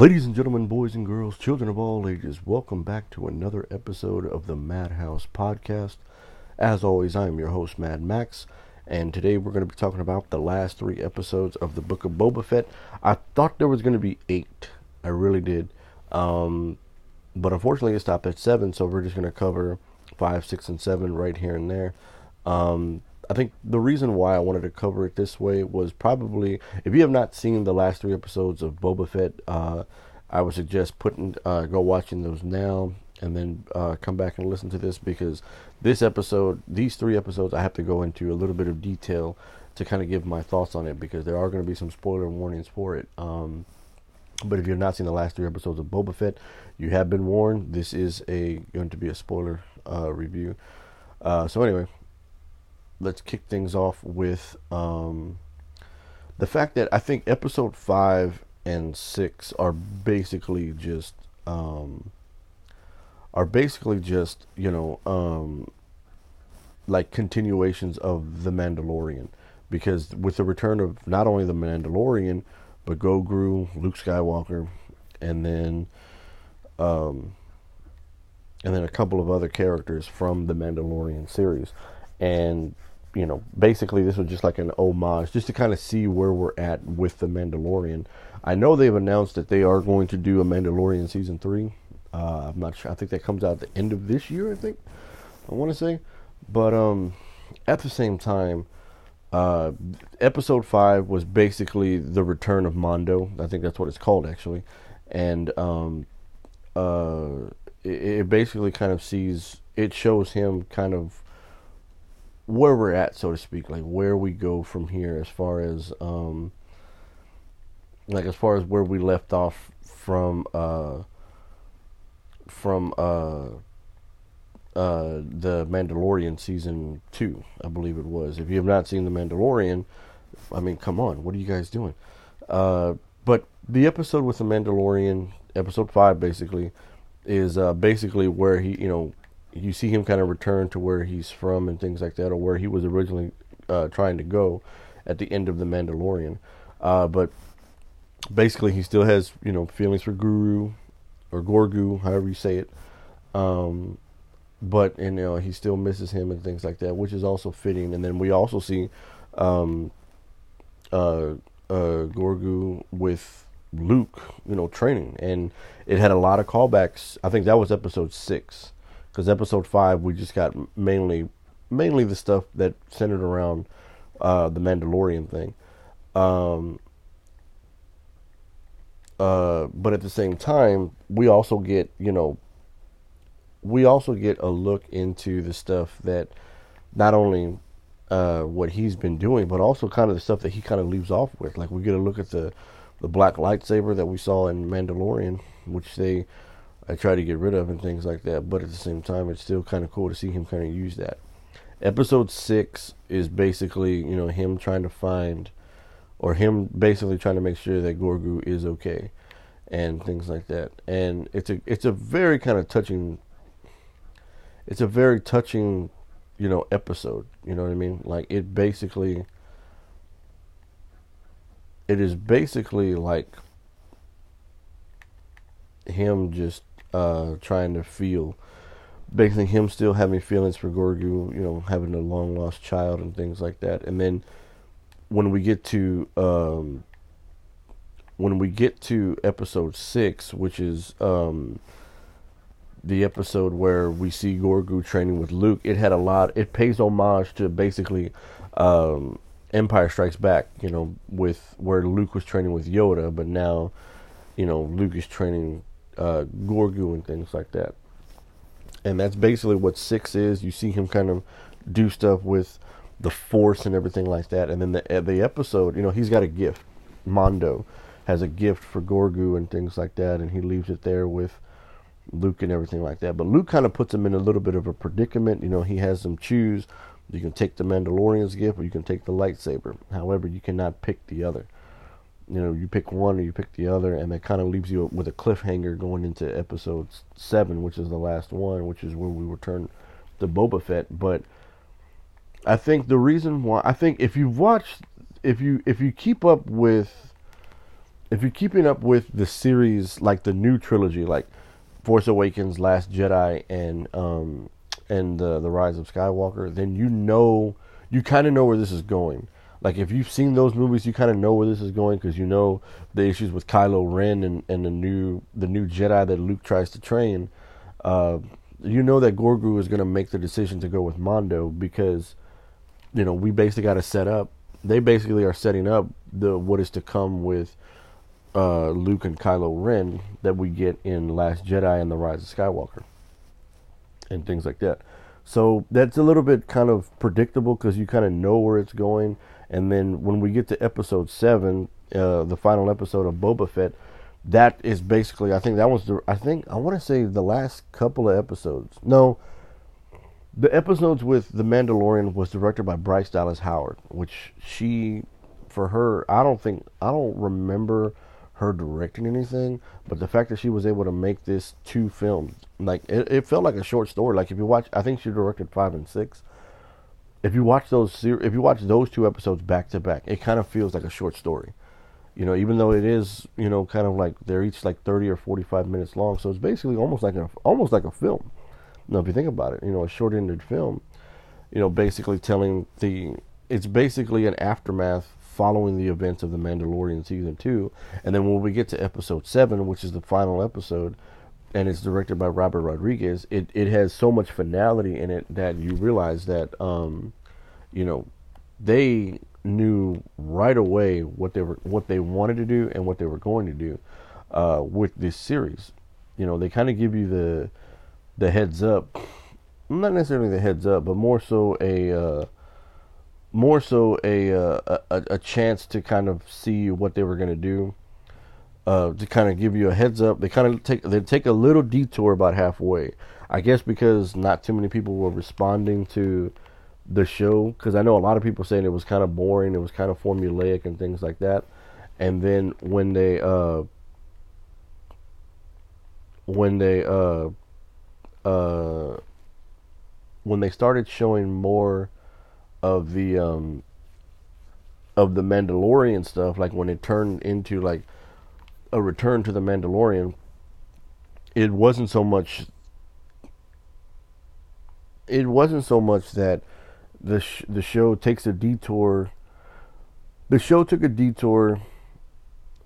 Ladies and gentlemen, boys and girls, children of all ages, welcome back to another episode of the Madhouse Podcast. As always, I am your host, Mad Max, and today we're going to be talking about the last three episodes of the Book of Boba Fett. I thought there was going to be eight, I really did, um, but unfortunately it stopped at seven, so we're just going to cover five, six, and seven right here and there. Um, I think the reason why I wanted to cover it this way was probably if you have not seen the last three episodes of Boba Fett, uh, I would suggest putting uh, go watching those now and then uh, come back and listen to this because this episode, these three episodes, I have to go into a little bit of detail to kind of give my thoughts on it because there are going to be some spoiler warnings for it. Um, but if you've not seen the last three episodes of Boba Fett, you have been warned. This is a going to be a spoiler uh, review. Uh, so anyway, let's kick things off with um, the fact that I think episode five and six are basically just um, are basically just you know um, like continuations of the Mandalorian. Because with the return of not only the Mandalorian but Grogu, Luke Skywalker, and then um, and then a couple of other characters from the Mandalorian series. And you know, basically this was just like an homage, just to kind of see where we're at with the Mandalorian. I know they've announced that they are going to do a Mandalorian season three. Uh, I'm not sure. I think that comes out at the end of this year. I think I want to say, but um, at the same time, uh, episode five was basically the return of Mando. I think that's what it's called actually, and um, uh, it, it basically kind of sees it shows him kind of where we're at, so to speak, like where we go from here as far as um, like as far as where we left off from uh, from uh, uh, the Mandalorian season two, I believe it was. If you have not seen the Mandalorian, I mean, come on, what are you guys doing? Uh, but the episode with the Mandalorian, episode five, basically, is uh, basically where he, you know, you see him kind of return to where he's from and things like that, or where he was originally uh, trying to go at the end of the Mandalorian. Uh, but basically, he still has you know feelings for Guru or Gorgu, however you say it. Um, but and, you know he still misses him and things like that, which is also fitting. And then we also see um, uh, uh, Grogu with Luke, you know, training, and it had a lot of callbacks. I think that was episode six because episode five we just got mainly mainly the stuff that centered around uh, the Mandalorian thing. Um, uh, but at the same time, we also get you know we also get a look into the stuff that not only uh, what he's been doing, but also kind of the stuff that he kind of leaves off with. Like we get a look at the the black lightsaber that we saw in Mandalorian, which they I try to get rid of and things like that. But at the same time, it's still kind of cool to see him kind of use that. Episode six is basically you know him trying to find, or him basically trying to make sure that Gorgu is okay, and things like that. And it's a it's a very kind of touching. It's a very touching, you know, episode. You know what I mean? Like it basically. It is basically like him just uh, trying to feel. Basically, him still having feelings for Gorgu, you know, having a long lost child and things like that. And then when we get to um, when we get to episode six, which is um, the episode where we see Gorgu training with Luke, it had a lot. It pays homage to basically um, Empire Strikes Back, you know, with where Luke was training with Yoda, but now, you know, Luke is training uh, Grogu and things like that. And that's basically what six is. You see him kind of do stuff with the Force and everything like that. And then the the episode, you know, he's got a gift. Mando has a gift for Grogu and things like that, and he leaves it there with Luke and everything like that. But Luke kind of puts him in a little bit of a predicament. You know, he has them choose. You can take the Mandalorian's gift, or you can take the lightsaber. However, you cannot pick the other you know, you pick one or you pick the other, and that kind of leaves you with a cliffhanger going into episode seven, which is the last one, which is where we return to Boba Fett. But I think the reason why I think if you've watched, if you if you keep up with if you're keeping up with the series, like the new trilogy, like Force Awakens, Last Jedi, and um, and the the Rise of Skywalker, then you know you kind of know where this is going. Like if you've seen those movies, you kind of know where this is going because you know the issues with Kylo Ren and, and the new the new Jedi that Luke tries to train. Uh, you know that Grogu is going to make the decision to go with Mando because you know we basically got to set up. They basically are setting up the what is to come with uh, Luke and Kylo Ren that we get in Last Jedi and the Rise of Skywalker and things like that. So that's a little bit kind of predictable because you kind of know where it's going. And then when we get to episode seven, uh, the final episode of Boba Fett, that is basically I think that was the I think I want to say the last couple of episodes. No, the episodes with the Mandalorian was directed by Bryce Dallas Howard, which she for her I don't think I don't remember her directing anything, but the fact that she was able to make this two films, like it, it felt like a short story. Like if you watch, I think she directed five and six. If you watch those, if you watch those two episodes back to back, it kind of feels like a short story. You know, even though it is, you know, kind of like they're each like thirty or forty-five minutes long, so it's basically almost like a almost like a film. Now, if you think about it, you know, a short-ended film. You know, basically telling the it's basically an aftermath following the events of The Mandalorian season two. And then when we get to episode seven, which is the final episode, and it's directed by Robert Rodriguez, it, it has so much finality in it that you realize that, um, you know, they knew right away what they were what they wanted to do and what they were going to do uh, with this series. You know, they kind of give you the the heads up, not necessarily the heads up, but more so a uh, more so a, uh, a a chance to kind of see what they were going to do. Uh, to kind of give you a heads up, they kind of take they take a little detour about halfway. I guess because not too many people were responding to the show. Because I know a lot of people saying it was kind of boring, it was kind of formulaic and things like that. And then when they uh, when they uh, uh, when they started showing more of the um of the Mandalorian stuff, like when it turned into like a return to the Mandalorian, it wasn't so much it wasn't so much that the sh- the show takes a detour. The show took a detour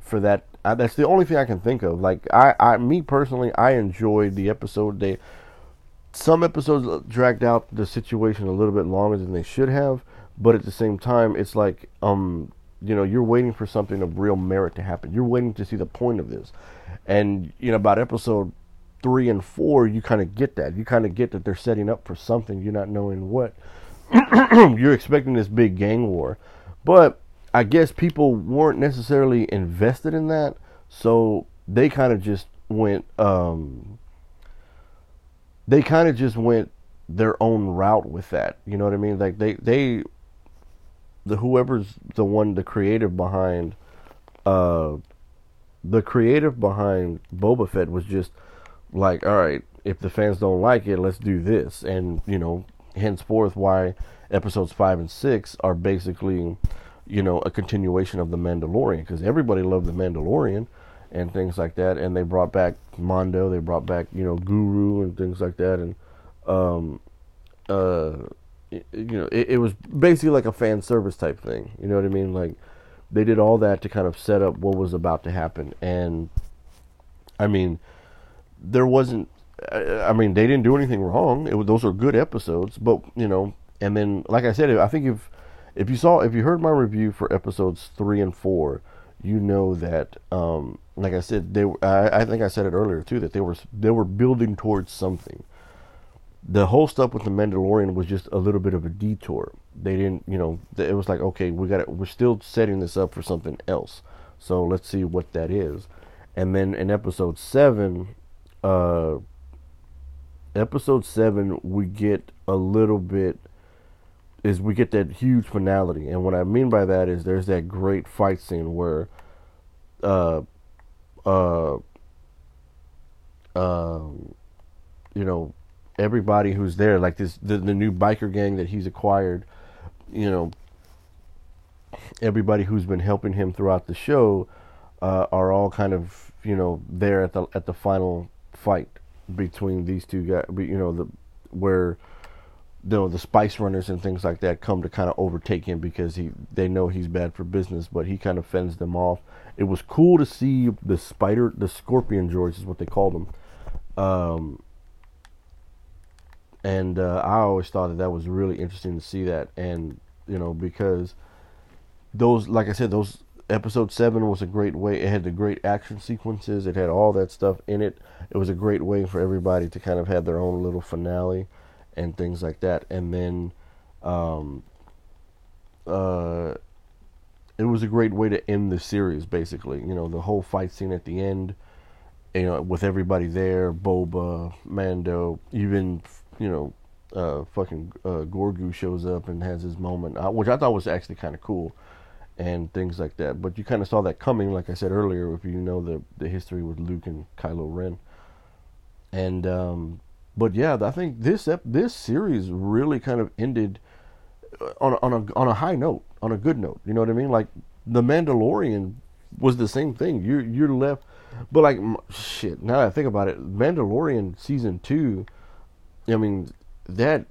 for that. That's the only thing I can think of. Like I, I, me personally, I enjoyed the episode. They some episodes dragged out the situation a little bit longer than they should have, but at the same time, it's like um, you know, you're waiting for something of real merit to happen. You're waiting to see the point of this, and you know, about episode three and four, you kind of get that. You kind of get that they're setting up for something. You're not knowing what. you're expecting this big gang war, but I guess people weren't necessarily invested in that, so they kind of just went. Um, they kind of just went their own route with that. You know what I mean? Like they they the whoever's the one the creative behind uh the creative behind Boba Fett was just like, all right, if the fans don't like it, let's do this, and you know, henceforth why episodes five and six are basically, you know, a continuation of the Mandalorian because everybody loved the Mandalorian and things like that. And they brought back Mando, they brought back you know Guru and things like that, and um, uh, you know, it, it was basically like a fan service type thing. You know what I mean? Like they did all that to kind of set up what was about to happen, and I mean, there wasn't. I mean, they didn't do anything wrong. It, those are good episodes, but you know, and then like I said, I think if if you saw if you heard my review for episodes three and four, you know that um, like I said, they I, I think I said it earlier too that they were they were building towards something. The whole stuff with the Mandalorian was just a little bit of a detour. They didn't, you know, it was like okay, we got we're still setting this up for something else. So let's see what that is. And then in episode seven, uh, episode seven, we get a little bit is we get that huge finality, and what I mean by that is there's that great fight scene where, uh, uh, um, you know, everybody who's there, like this, the, the new biker gang that he's acquired, you know, everybody who's been helping him throughout the show, uh, are all kind of you know there at the at the final fight between these two guys. You know the where you know the spice runners and things like that come to kind of overtake him because he they know he's bad for business, but he kind of fends them off. It was cool to see the spider, the scorpion droids is what they called them. Um, and uh, I always thought that that was really interesting to see that, and you know because those, like I said, those episode seven was a great way. It had the great action sequences. It had all that stuff in it. It was a great way for everybody to kind of have their own little finale and things like that. And then, um, uh, it was a great way to end the series. Basically, you know, the whole fight scene at the end. You know, with everybody there, Boba, Mando, even you know, uh, fucking uh, Grogu shows up and has his moment, uh, which I thought was actually kind of cool and things like that. But you kind of saw that coming, like I said earlier, if you know the the history with Luke and Kylo Ren. And um, but yeah, I think this this series really kind of ended uh, on a, on a on a high note, on a good note. You know what I mean? Like the Mandalorian was the same thing. You you're left, but like shit. Now that I think about it, Mandalorian season two. I mean that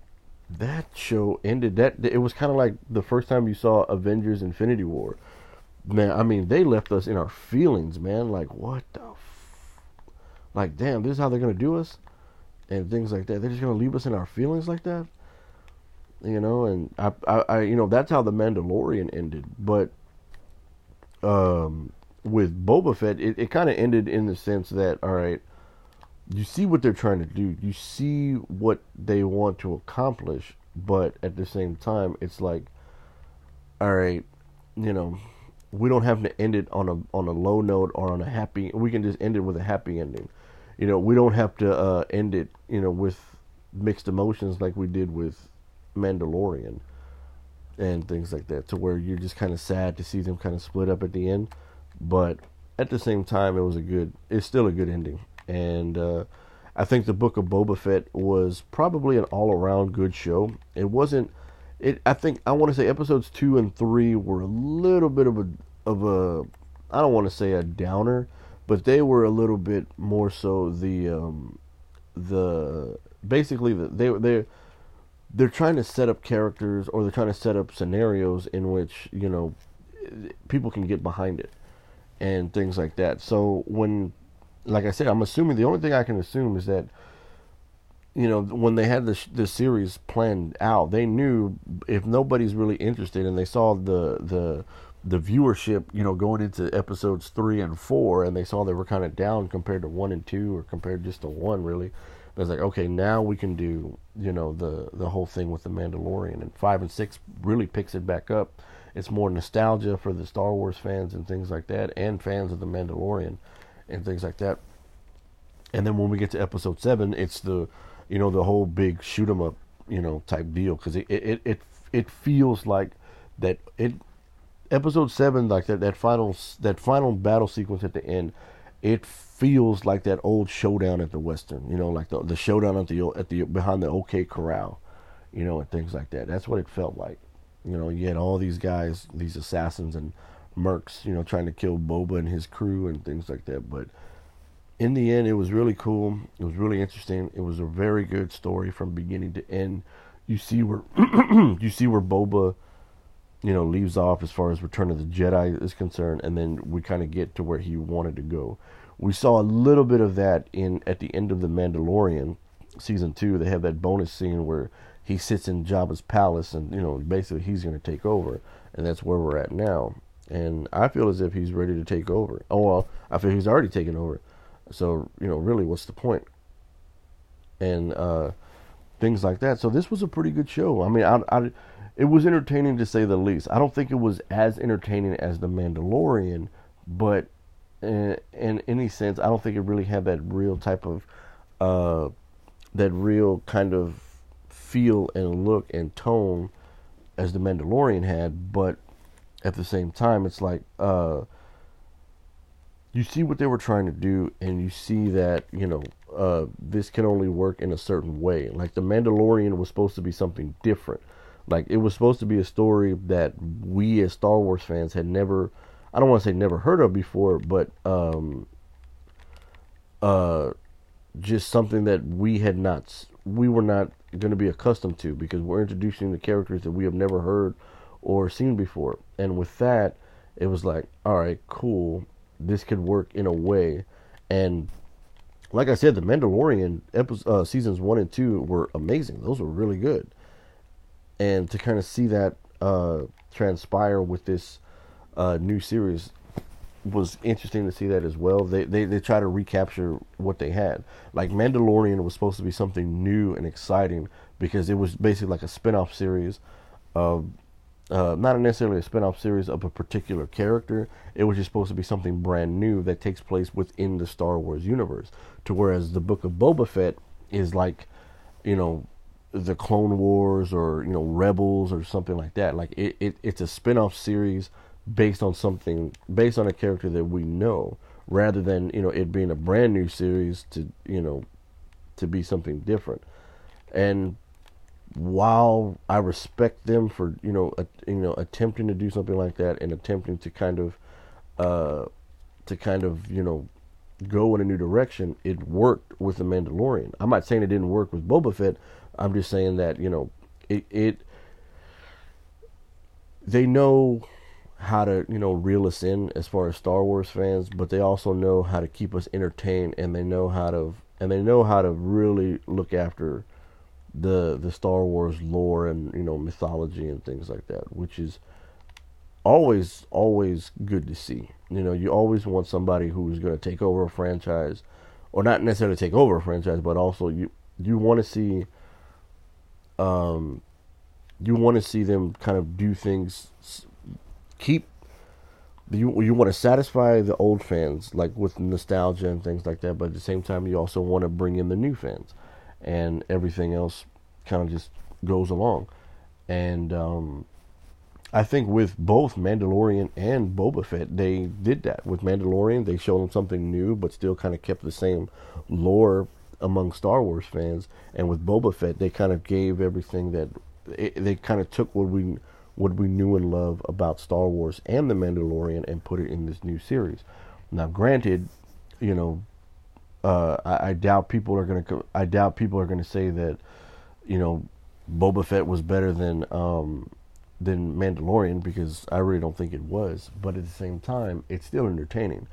that show ended that it was kind of like the first time you saw Avengers Infinity War. Man, I mean, they left us in our feelings, man. Like, what the f- like damn, this is how they're going to do us and things like that. They're just going to leave us in our feelings like that. You know, and I, I, I you know, that's how the Mandalorian ended, but um with Boba Fett, it, it kind of ended in the sense that all right, you see what they're trying to do. You see what they want to accomplish, but at the same time, it's like, all right, you know, we don't have to end it on a on a low note or on a happy. We can just end it with a happy ending. You know, we don't have to uh, end it, you know, with mixed emotions like we did with Mandalorian and things like that, to where you're just kind of sad to see them kind of split up at the end. But at the same time, it was a good. It's still a good ending and uh, I think the Book of Boba Fett was probably an all-around good show. It wasn't. It. I think I want to say episodes two and three were a little bit of a of a. I don't want to say a downer, but they were a little bit more so the um, the basically the, they they they're trying to set up characters or they're trying to set up scenarios in which you know people can get behind it and things like that. So when like I said, I'm assuming the only thing I can assume is that you know when they had this this series planned out, they knew if nobody's really interested, and they saw the the the viewership, you know, going into episodes three and four, and they saw they were kind of down compared to one and two, or compared just to one, really. It was like, okay, now we can do, you know, the the whole thing with the Mandalorian, and five and six really picks it back up. It's more nostalgia for the Star Wars fans and things like that, and fans of the Mandalorian and things like that. And then when we get to episode seven, it's the, you know, the whole big shoot 'em up, you know, type deal because it, it it it feels like that it episode seven like that that final that final battle sequence at the end it feels like that old showdown at the western you know like the the showdown at the at the behind the OK Corral you know and things like that that's what it felt like you know you had all these guys these assassins and mercs, you know, trying to kill Boba and his crew and things like that. But in the end, it was really cool. It was really interesting. It was a very good story from beginning to end. You see where you see where Boba, you know, leaves off as far as Return of the Jedi is concerned, and then we kind of get to where he wanted to go. We saw a little bit of that in at the end of the Mandalorian season two. They have that bonus scene where he sits in Jabba's palace, and you know, basically he's going to take over, and that's where we're at now and I feel as if he's ready to take over. Oh well, I feel he's already taken over. So you know, really, what's the point? And uh, things like that. So this was a pretty good show. I mean, I, I, it was entertaining to say the least. I don't think it was as entertaining as The Mandalorian, but in, in any sense, I don't think it really had that real type of uh, that real kind of feel and look and tone as The Mandalorian had. But at the same time, it's like uh, you see what they were trying to do, and you see that you know uh, this can only work in a certain way. Like the Mandalorian was supposed to be something different. Like it was supposed to be a story that we as Star Wars fans had never I don't want to say never heard of before, but um, uh, just something that we had not, we were not going to be accustomed to because we're introducing the characters that we have never heard or seen before. And with that, it was like, all right, cool. This could work in a way. And like I said, the Mandalorian episodes, uh, seasons one and two were amazing. Those were really good. And to kind of see that uh, transpire with this uh, new series was interesting to see that as well. They, they they try to recapture what they had. Like Mandalorian was supposed to be something new and exciting because it was basically like a spin-off series of uh, not necessarily a spin-off series of a particular character. It was just supposed to be something brand new that takes place within the Star Wars universe. To whereas the book of Boba Fett is like, you know, the Clone Wars or you know Rebels or something like that. Like it, it it's a spin-off series based on something based on a character that we know rather than you know it being a brand new series to you know to be something different and while I respect them for you know you know attempting to do something like that and attempting to kind of uh to kind of you know go in a new direction it worked with the Mandalorian. I'm not saying it didn't work with Boba Fett. I'm just saying that you know it it they know how to you know reel us in as far as Star Wars fans, but they also know how to keep us entertained, and they know how to and they know how to really look after the the Star Wars lore and you know mythology and things like that, which is always always good to see. You know, you always want somebody who's going to take over a franchise, or not necessarily take over a franchise, but also you you want to see um you want to see them kind of do things keep you you want to satisfy the old fans like with nostalgia and things like that, but at the same time you also want to bring in the new fans, and everything else kind of just goes along. And um, I think with both Mandalorian and Boba Fett, they did that. With Mandalorian, they showed them something new, but still kind of kept the same lore among Star Wars fans. And with Boba Fett, they kind of gave everything that they kind of took what we what we knew and love about Star Wars and The Mandalorian and put it in this new series. Now, granted, you know, uh, I, I, doubt people are gonna. I doubt people are gonna say that, you know, Boba Fett was better than um, than Mandalorian because I really don't think it was. But at the same time, it's still entertaining.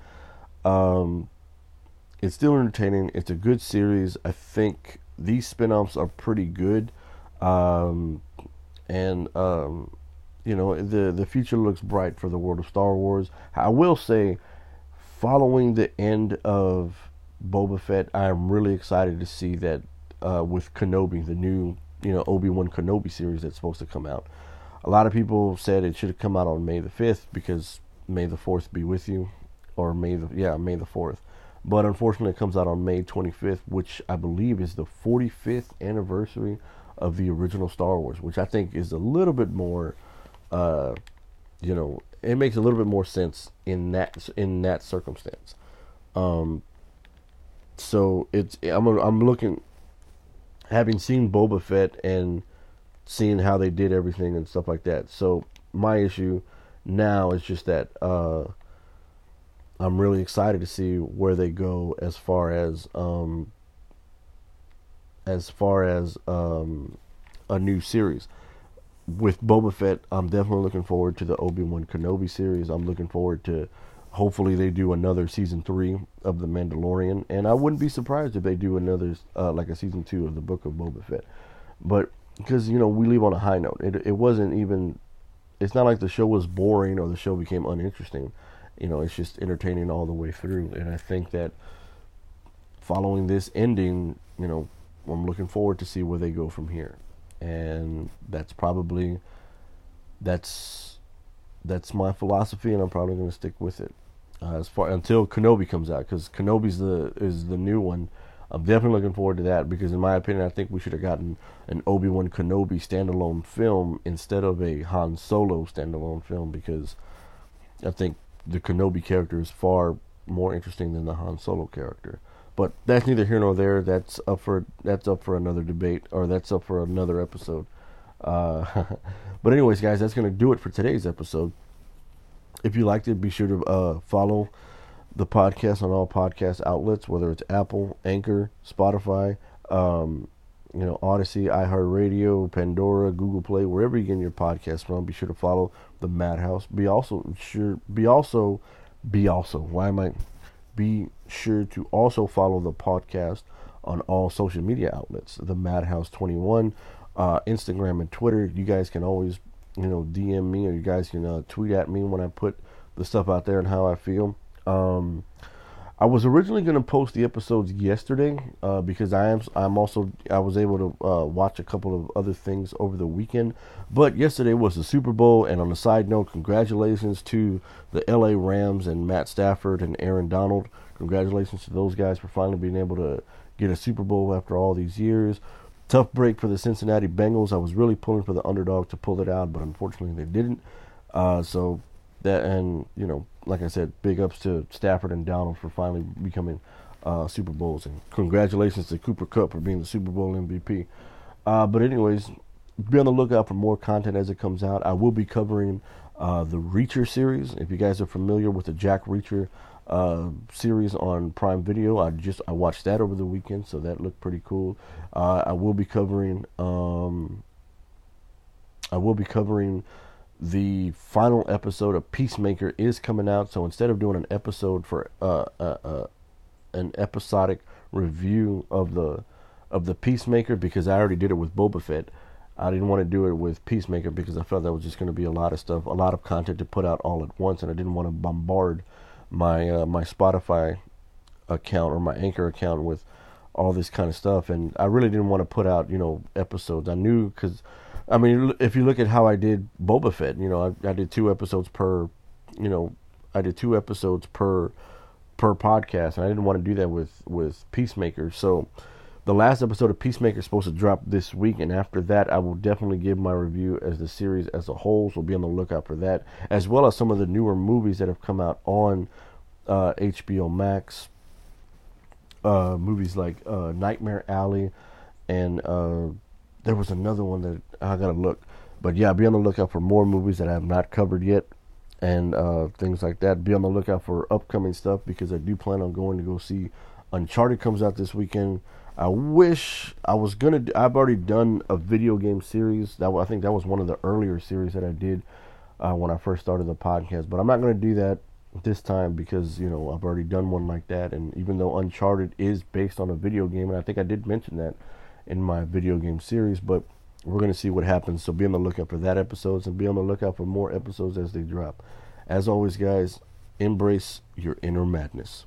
Um, it's still entertaining. It's a good series. I think these spin-offs are pretty good. Um, and um, you know the the future looks bright for the world of Star Wars. I will say, following the end of Boba Fett, I am really excited to see that uh, with Kenobi, the new you know Obi Wan Kenobi series that's supposed to come out. A lot of people said it should have come out on May the fifth because May the fourth be with you, or May the yeah May the fourth. But unfortunately, it comes out on May 25th, which I believe is the 45th anniversary of the original Star Wars, which I think is a little bit more uh, you know, it makes a little bit more sense in that in that circumstance. Um, so it's I'm I'm looking, having seen Boba Fett and seeing how they did everything and stuff like that. So my issue now is just that uh, I'm really excited to see where they go as far as um, as far as um, a new series with Boba Fett, I'm definitely looking forward to the Obi Wan Kenobi series. I'm looking forward to hopefully they do another season three of the Mandalorian, and I wouldn't be surprised if they do another uh, like a season two of the Book of Boba Fett. But because you know we leave on a high note, it it wasn't even. It's not like the show was boring or the show became uninteresting. You know, it's just entertaining all the way through, and I think that following this ending, you know, I'm looking forward to see where they go from here and that's probably that's that's my philosophy, and I'm probably going to stick with it uh, as far until Kenobi comes out because Kenobi's the is the new one. I'm definitely looking forward to that because, in my opinion, I think we should have gotten an Obi Wan Kenobi standalone film instead of a Han Solo standalone film because I think the Kenobi character is far more interesting than the Han Solo character. But that's neither here nor there. That's up for that's up for another debate, or that's up for another episode. Uh, but anyways, guys, that's gonna do it for today's episode. if you liked it, be sure to uh, follow the podcast on all podcast outlets, whether it's Apple, Anchor, Spotify, um, you know, Odyssey, iHeartRadio, Pandora, Google Play, wherever you get your podcast from. Be sure to follow the Madhouse. Be also sure. Be also. Be also. Why am I? Be sure to also follow the podcast on all social media outlets. The Madhouse Twenty One, uh, Instagram and Twitter. You guys can always, you know, DM me or you guys can uh, tweet at me when I put the stuff out there and how I feel. Um, I was originally going to post the episodes yesterday uh, because I am I'm also I was able to uh, watch a couple of other things over the weekend. But yesterday was the Super Bowl, and on a side note, congratulations to the L.A. Rams and Matt Stafford and Aaron Donald. Congratulations to those guys for finally being able to get a Super Bowl after all these years. Tough break for the Cincinnati Bengals. I was really pulling for the underdog to pull it out, but unfortunately they didn't. Uh, so that and you know like I said, big ups to Stafford and Donald for finally becoming uh, Super Bowls, and congratulations to Cooper Kupp for being the Super Bowl MVP. Uh, but anyways, be on the lookout for more content as it comes out. I will be covering uh, the Reacher series. If you guys are familiar with the Jack Reacher uh, series on Prime Video, I just I watched that over the weekend, so that looked pretty cool. Uh, I will be covering. Um, I will be covering the final episode of Peacemaker is coming out. So instead of doing an episode for uh, uh, uh, an episodic review of the of the Peacemaker, because I already did it with Boba Fett, I didn't want to do it with Peacemaker because I felt that was just going to be a lot of stuff, a lot of content to put out all at once, and I didn't want to bombard my uh, my Spotify account or my Anchor account with all this kind of stuff. And I really didn't want to put out you know episodes. I knew because I mean, if you look at how I did Boba Fett, you know, I, I did two episodes per, you know, I did two episodes per per podcast, and I didn't want to do that with with Peacemaker. So, the last episode of Peacemaker is supposed to drop this week, and after that, I will definitely give my review as the series as a whole. So, be on the lookout for that, as well as some of the newer movies that have come out on uh, HBO Max. Uh, movies like uh, Nightmare Alley and uh, there was another one that I gotta look. But yeah, be on the lookout for more movies that I have not covered yet, and uh, things like that. Be on the lookout for upcoming stuff because I do plan on going to go see Uncharted comes out this weekend. I wish I was gonna. I've already done a video game series. That I think that was one of the earlier series that I did uh, when I first started the podcast. But I'm not gonna do that this time because you know I've already done one like that. And even though Uncharted is based on a video game, and I think I did mention that in my video game series, but we're going to see what happens. So be on the lookout for that episodes and be on the lookout for more episodes as they drop. As always, guys, embrace your inner madness.